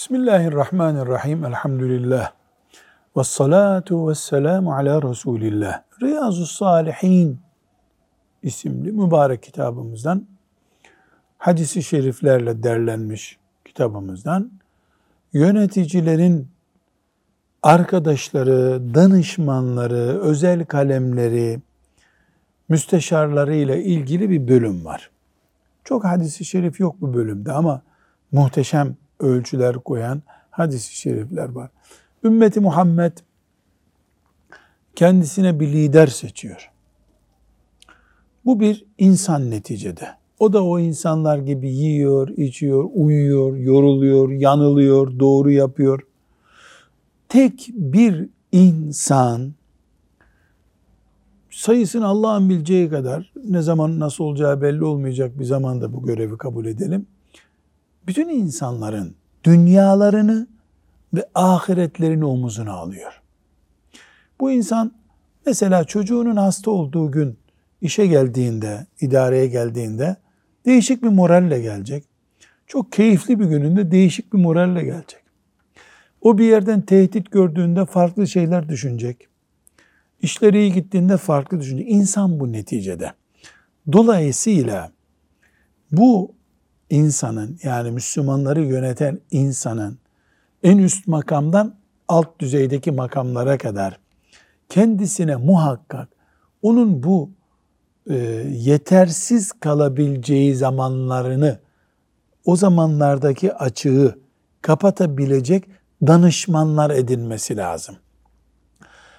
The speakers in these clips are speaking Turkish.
Bismillahirrahmanirrahim. Elhamdülillah. Ve salatu ve selamu ala Resulillah. Riyazu Salihin isimli mübarek kitabımızdan hadisi şeriflerle derlenmiş kitabımızdan yöneticilerin arkadaşları, danışmanları, özel kalemleri, müsteşarları ile ilgili bir bölüm var. Çok hadisi şerif yok bu bölümde ama muhteşem ölçüler koyan hadis-i şerifler var. Ümmeti Muhammed kendisine bir lider seçiyor. Bu bir insan neticede. O da o insanlar gibi yiyor, içiyor, uyuyor, yoruluyor, yanılıyor, doğru yapıyor. Tek bir insan sayısını Allah'ın bileceği kadar ne zaman nasıl olacağı belli olmayacak bir zamanda bu görevi kabul edelim bütün insanların dünyalarını ve ahiretlerini omuzuna alıyor. Bu insan mesela çocuğunun hasta olduğu gün işe geldiğinde, idareye geldiğinde değişik bir moralle gelecek. Çok keyifli bir gününde değişik bir moralle gelecek. O bir yerden tehdit gördüğünde farklı şeyler düşünecek. İşleri iyi gittiğinde farklı düşünecek. İnsan bu neticede. Dolayısıyla bu insanın yani Müslümanları yöneten insanın en üst makamdan alt düzeydeki makamlara kadar kendisine muhakkak onun bu e, yetersiz kalabileceği zamanlarını o zamanlardaki açığı kapatabilecek danışmanlar edinmesi lazım.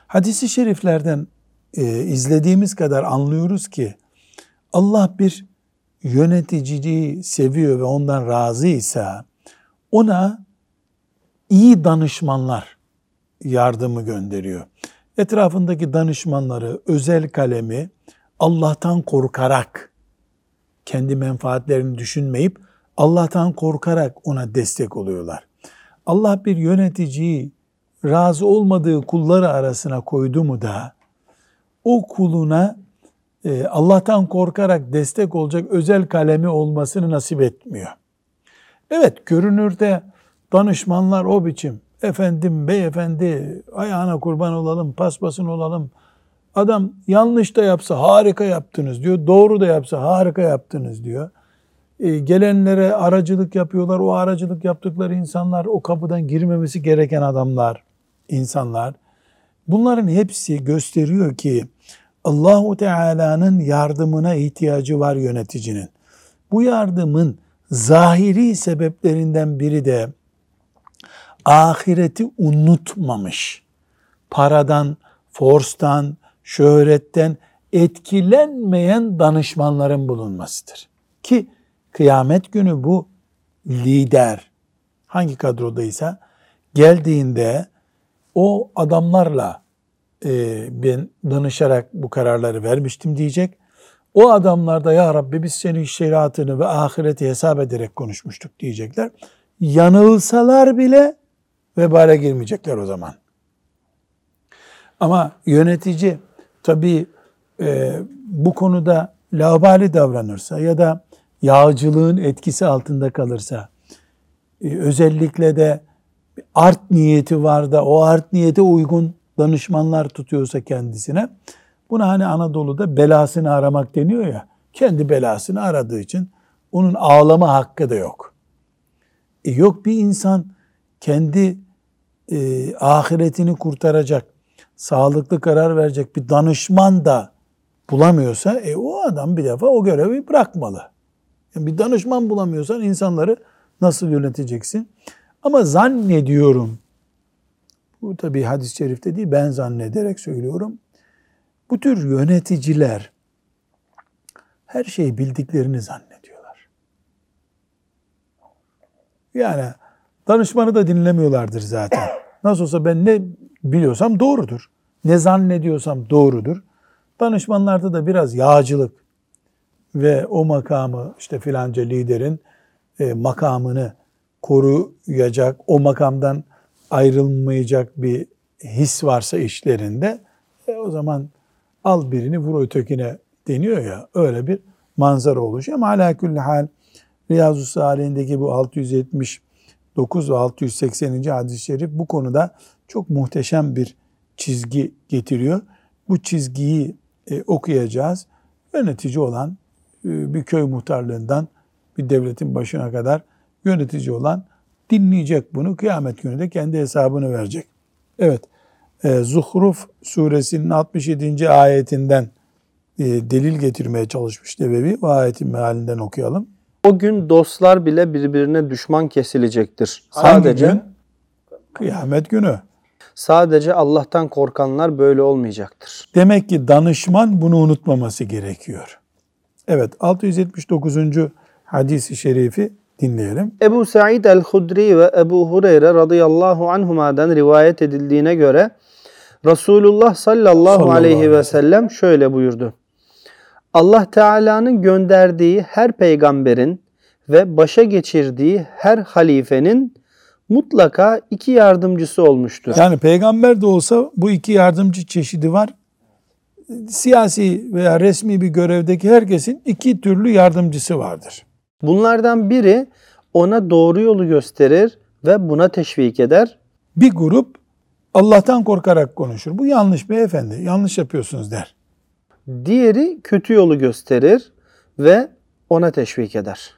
Hadisi şeriflerden e, izlediğimiz kadar anlıyoruz ki Allah bir yöneticiliği seviyor ve ondan razıysa ona iyi danışmanlar yardımı gönderiyor. Etrafındaki danışmanları, özel kalemi Allah'tan korkarak, kendi menfaatlerini düşünmeyip Allah'tan korkarak ona destek oluyorlar. Allah bir yöneticiyi razı olmadığı kulları arasına koydu mu da o kuluna Allah'tan korkarak destek olacak özel kalemi olmasını nasip etmiyor. Evet görünürde danışmanlar o biçim. Efendim, beyefendi, ayağına kurban olalım, paspasın olalım. Adam yanlış da yapsa harika yaptınız diyor. Doğru da yapsa harika yaptınız diyor. E, gelenlere aracılık yapıyorlar. O aracılık yaptıkları insanlar o kapıdan girmemesi gereken adamlar, insanlar. Bunların hepsi gösteriyor ki Allahu Teala'nın yardımına ihtiyacı var yöneticinin. Bu yardımın zahiri sebeplerinden biri de ahireti unutmamış. Paradan, forstan, şöhretten etkilenmeyen danışmanların bulunmasıdır. Ki kıyamet günü bu lider hangi kadrodaysa geldiğinde o adamlarla e, ben danışarak bu kararları vermiştim diyecek. O adamlar da ya Rabbi biz senin şeriatını ve ahireti hesap ederek konuşmuştuk diyecekler. Yanılsalar bile vebale girmeyecekler o zaman. Ama yönetici tabi e, bu konuda laubali davranırsa ya da yağcılığın etkisi altında kalırsa e, özellikle de art niyeti var da o art niyete uygun danışmanlar tutuyorsa kendisine buna hani Anadolu'da belasını aramak deniyor ya kendi belasını aradığı için onun ağlama hakkı da yok. E yok bir insan kendi e, ahiretini kurtaracak, sağlıklı karar verecek bir danışman da bulamıyorsa e, o adam bir defa o görevi bırakmalı. Yani bir danışman bulamıyorsan insanları nasıl yöneteceksin? Ama zannediyorum bu tabi hadis-i şerifte değil ben zannederek söylüyorum. Bu tür yöneticiler her şeyi bildiklerini zannediyorlar. Yani danışmanı da dinlemiyorlardır zaten. Nasıl olsa ben ne biliyorsam doğrudur. Ne zannediyorsam doğrudur. Danışmanlarda da biraz yağcılık ve o makamı işte filanca liderin e, makamını koruyacak, o makamdan ayrılmayacak bir his varsa işlerinde e, o zaman al birini vur ötekine deniyor ya öyle bir manzara oluşuyor. Ama ala kulli hal Riyazu Salih'indeki bu 679. 679 ve 680. hadis-i şerif bu konuda çok muhteşem bir çizgi getiriyor. Bu çizgiyi e, okuyacağız. Yönetici olan e, bir köy muhtarlığından bir devletin başına kadar yönetici olan dinleyecek bunu. Kıyamet günü de kendi hesabını verecek. Evet, e, Zuhruf suresinin 67. ayetinden e, delil getirmeye çalışmış Nebevi. Bu ayetin mealinden okuyalım. O gün dostlar bile birbirine düşman kesilecektir. Hangi Sadece gün? Kıyamet günü. sadece Allah'tan korkanlar böyle olmayacaktır. Demek ki danışman bunu unutmaması gerekiyor. Evet 679. hadisi şerifi dinleyelim. Ebu Sa'id el-Hudri ve Ebu Hureyre radıyallahu anhuma'dan rivayet edildiğine göre Resulullah sallallahu, Sallallahu aleyhi ve sellem şöyle buyurdu. Allah Teala'nın gönderdiği her peygamberin ve başa geçirdiği her halifenin mutlaka iki yardımcısı olmuştur. Yani peygamber de olsa bu iki yardımcı çeşidi var. Siyasi veya resmi bir görevdeki herkesin iki türlü yardımcısı vardır. Bunlardan biri ona doğru yolu gösterir ve buna teşvik eder. Bir grup Allah'tan korkarak konuşur. Bu yanlış beyefendi, yanlış yapıyorsunuz der. Diğeri kötü yolu gösterir ve ona teşvik eder.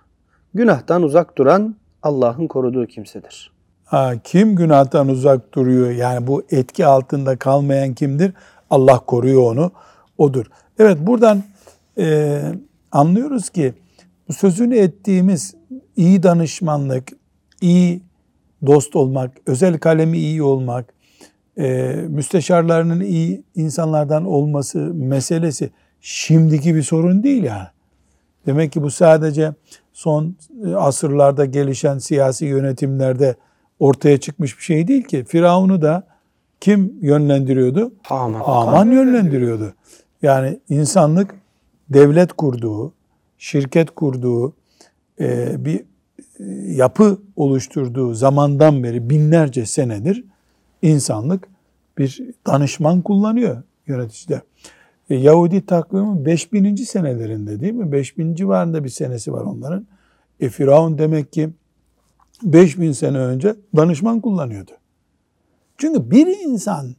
Günahtan uzak duran Allah'ın koruduğu kimsedir. Ha, kim günahtan uzak duruyor? Yani bu etki altında kalmayan kimdir? Allah koruyor onu. Odur. Evet buradan e, anlıyoruz ki bu sözünü ettiğimiz iyi danışmanlık, iyi dost olmak, özel kalemi iyi olmak, e, müsteşarlarının iyi insanlardan olması meselesi şimdiki bir sorun değil yani. Demek ki bu sadece son e, asırlarda gelişen siyasi yönetimlerde ortaya çıkmış bir şey değil ki. Firavun'u da kim yönlendiriyordu? Aman. Aman yönlendiriyordu. Yani insanlık devlet kurduğu, şirket kurduğu, e, bir e, yapı oluşturduğu zamandan beri binlerce senedir insanlık bir danışman kullanıyor yöneticiler. E, Yahudi takvimi 5000. senelerinde değil mi? 5000 civarında bir senesi var onların. E Firavun demek ki 5000 sene önce danışman kullanıyordu. Çünkü bir insan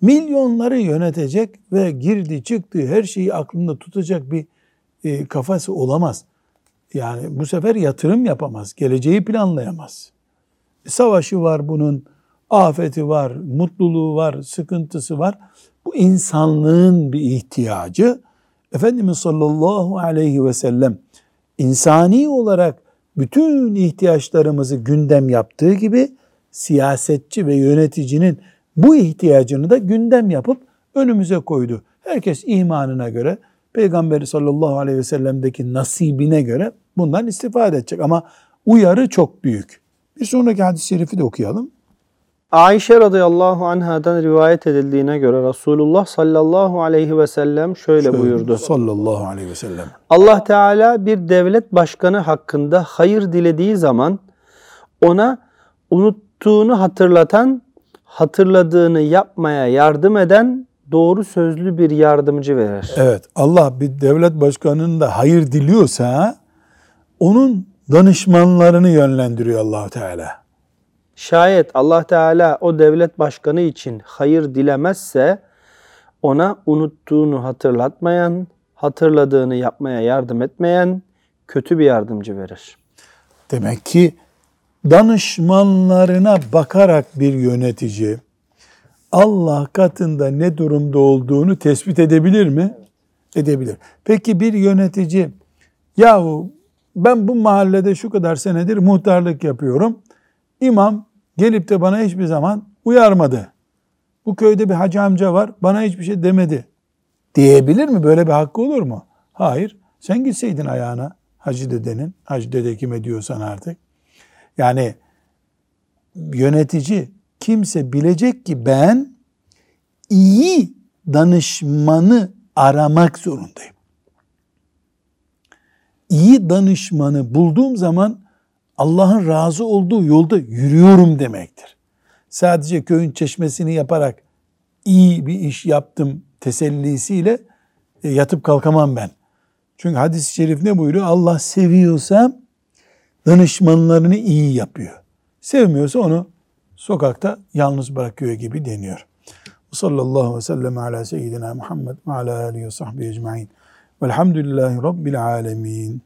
milyonları yönetecek ve girdi çıktı her şeyi aklında tutacak bir e, kafası olamaz. Yani bu sefer yatırım yapamaz, geleceği planlayamaz. E, savaşı var bunun, afeti var, mutluluğu var, sıkıntısı var. Bu insanlığın bir ihtiyacı. Efendimiz sallallahu aleyhi ve sellem insani olarak bütün ihtiyaçlarımızı gündem yaptığı gibi siyasetçi ve yöneticinin bu ihtiyacını da gündem yapıp önümüze koydu. Herkes imanına göre, Peygamberi sallallahu aleyhi ve sellem'deki nasibine göre bundan istifade edecek. Ama uyarı çok büyük. Bir sonraki hadis-i şerifi de okuyalım. Ayşe radıyallahu anhadan rivayet edildiğine göre Resulullah sallallahu aleyhi ve sellem şöyle, Şöyle buyurdu. Sallallahu aleyhi ve sellem. Allah Teala bir devlet başkanı hakkında hayır dilediği zaman ona unuttuğunu hatırlatan, hatırladığını yapmaya yardım eden doğru sözlü bir yardımcı verir. Evet Allah bir devlet başkanının da hayır diliyorsa onun danışmanlarını yönlendiriyor allah Teala. Şayet Allah Teala o devlet başkanı için hayır dilemezse ona unuttuğunu hatırlatmayan, hatırladığını yapmaya yardım etmeyen kötü bir yardımcı verir. Demek ki danışmanlarına bakarak bir yönetici Allah katında ne durumda olduğunu tespit edebilir mi? Edebilir. Peki bir yönetici yahu ben bu mahallede şu kadar senedir muhtarlık yapıyorum. İmam gelip de bana hiçbir zaman uyarmadı. Bu köyde bir hacı amca var bana hiçbir şey demedi. Diyebilir mi? Böyle bir hakkı olur mu? Hayır. Sen gitseydin ayağına hacı dedenin, hacı dede kime diyorsan artık. Yani yönetici kimse bilecek ki ben iyi danışmanı aramak zorundayım. İyi danışmanı bulduğum zaman Allah'ın razı olduğu yolda yürüyorum demektir. Sadece köyün çeşmesini yaparak iyi bir iş yaptım tesellisiyle e, yatıp kalkamam ben. Çünkü hadis-i şerif ne buyuruyor? Allah seviyorsa danışmanlarını iyi yapıyor. Sevmiyorsa onu sokakta yalnız bırakıyor gibi deniyor. Sallallahu aleyhi ve sellem ala seyyidina Muhammed ve ala alihi ve sahbihi ecma'in. Velhamdülillahi Rabbil alemin.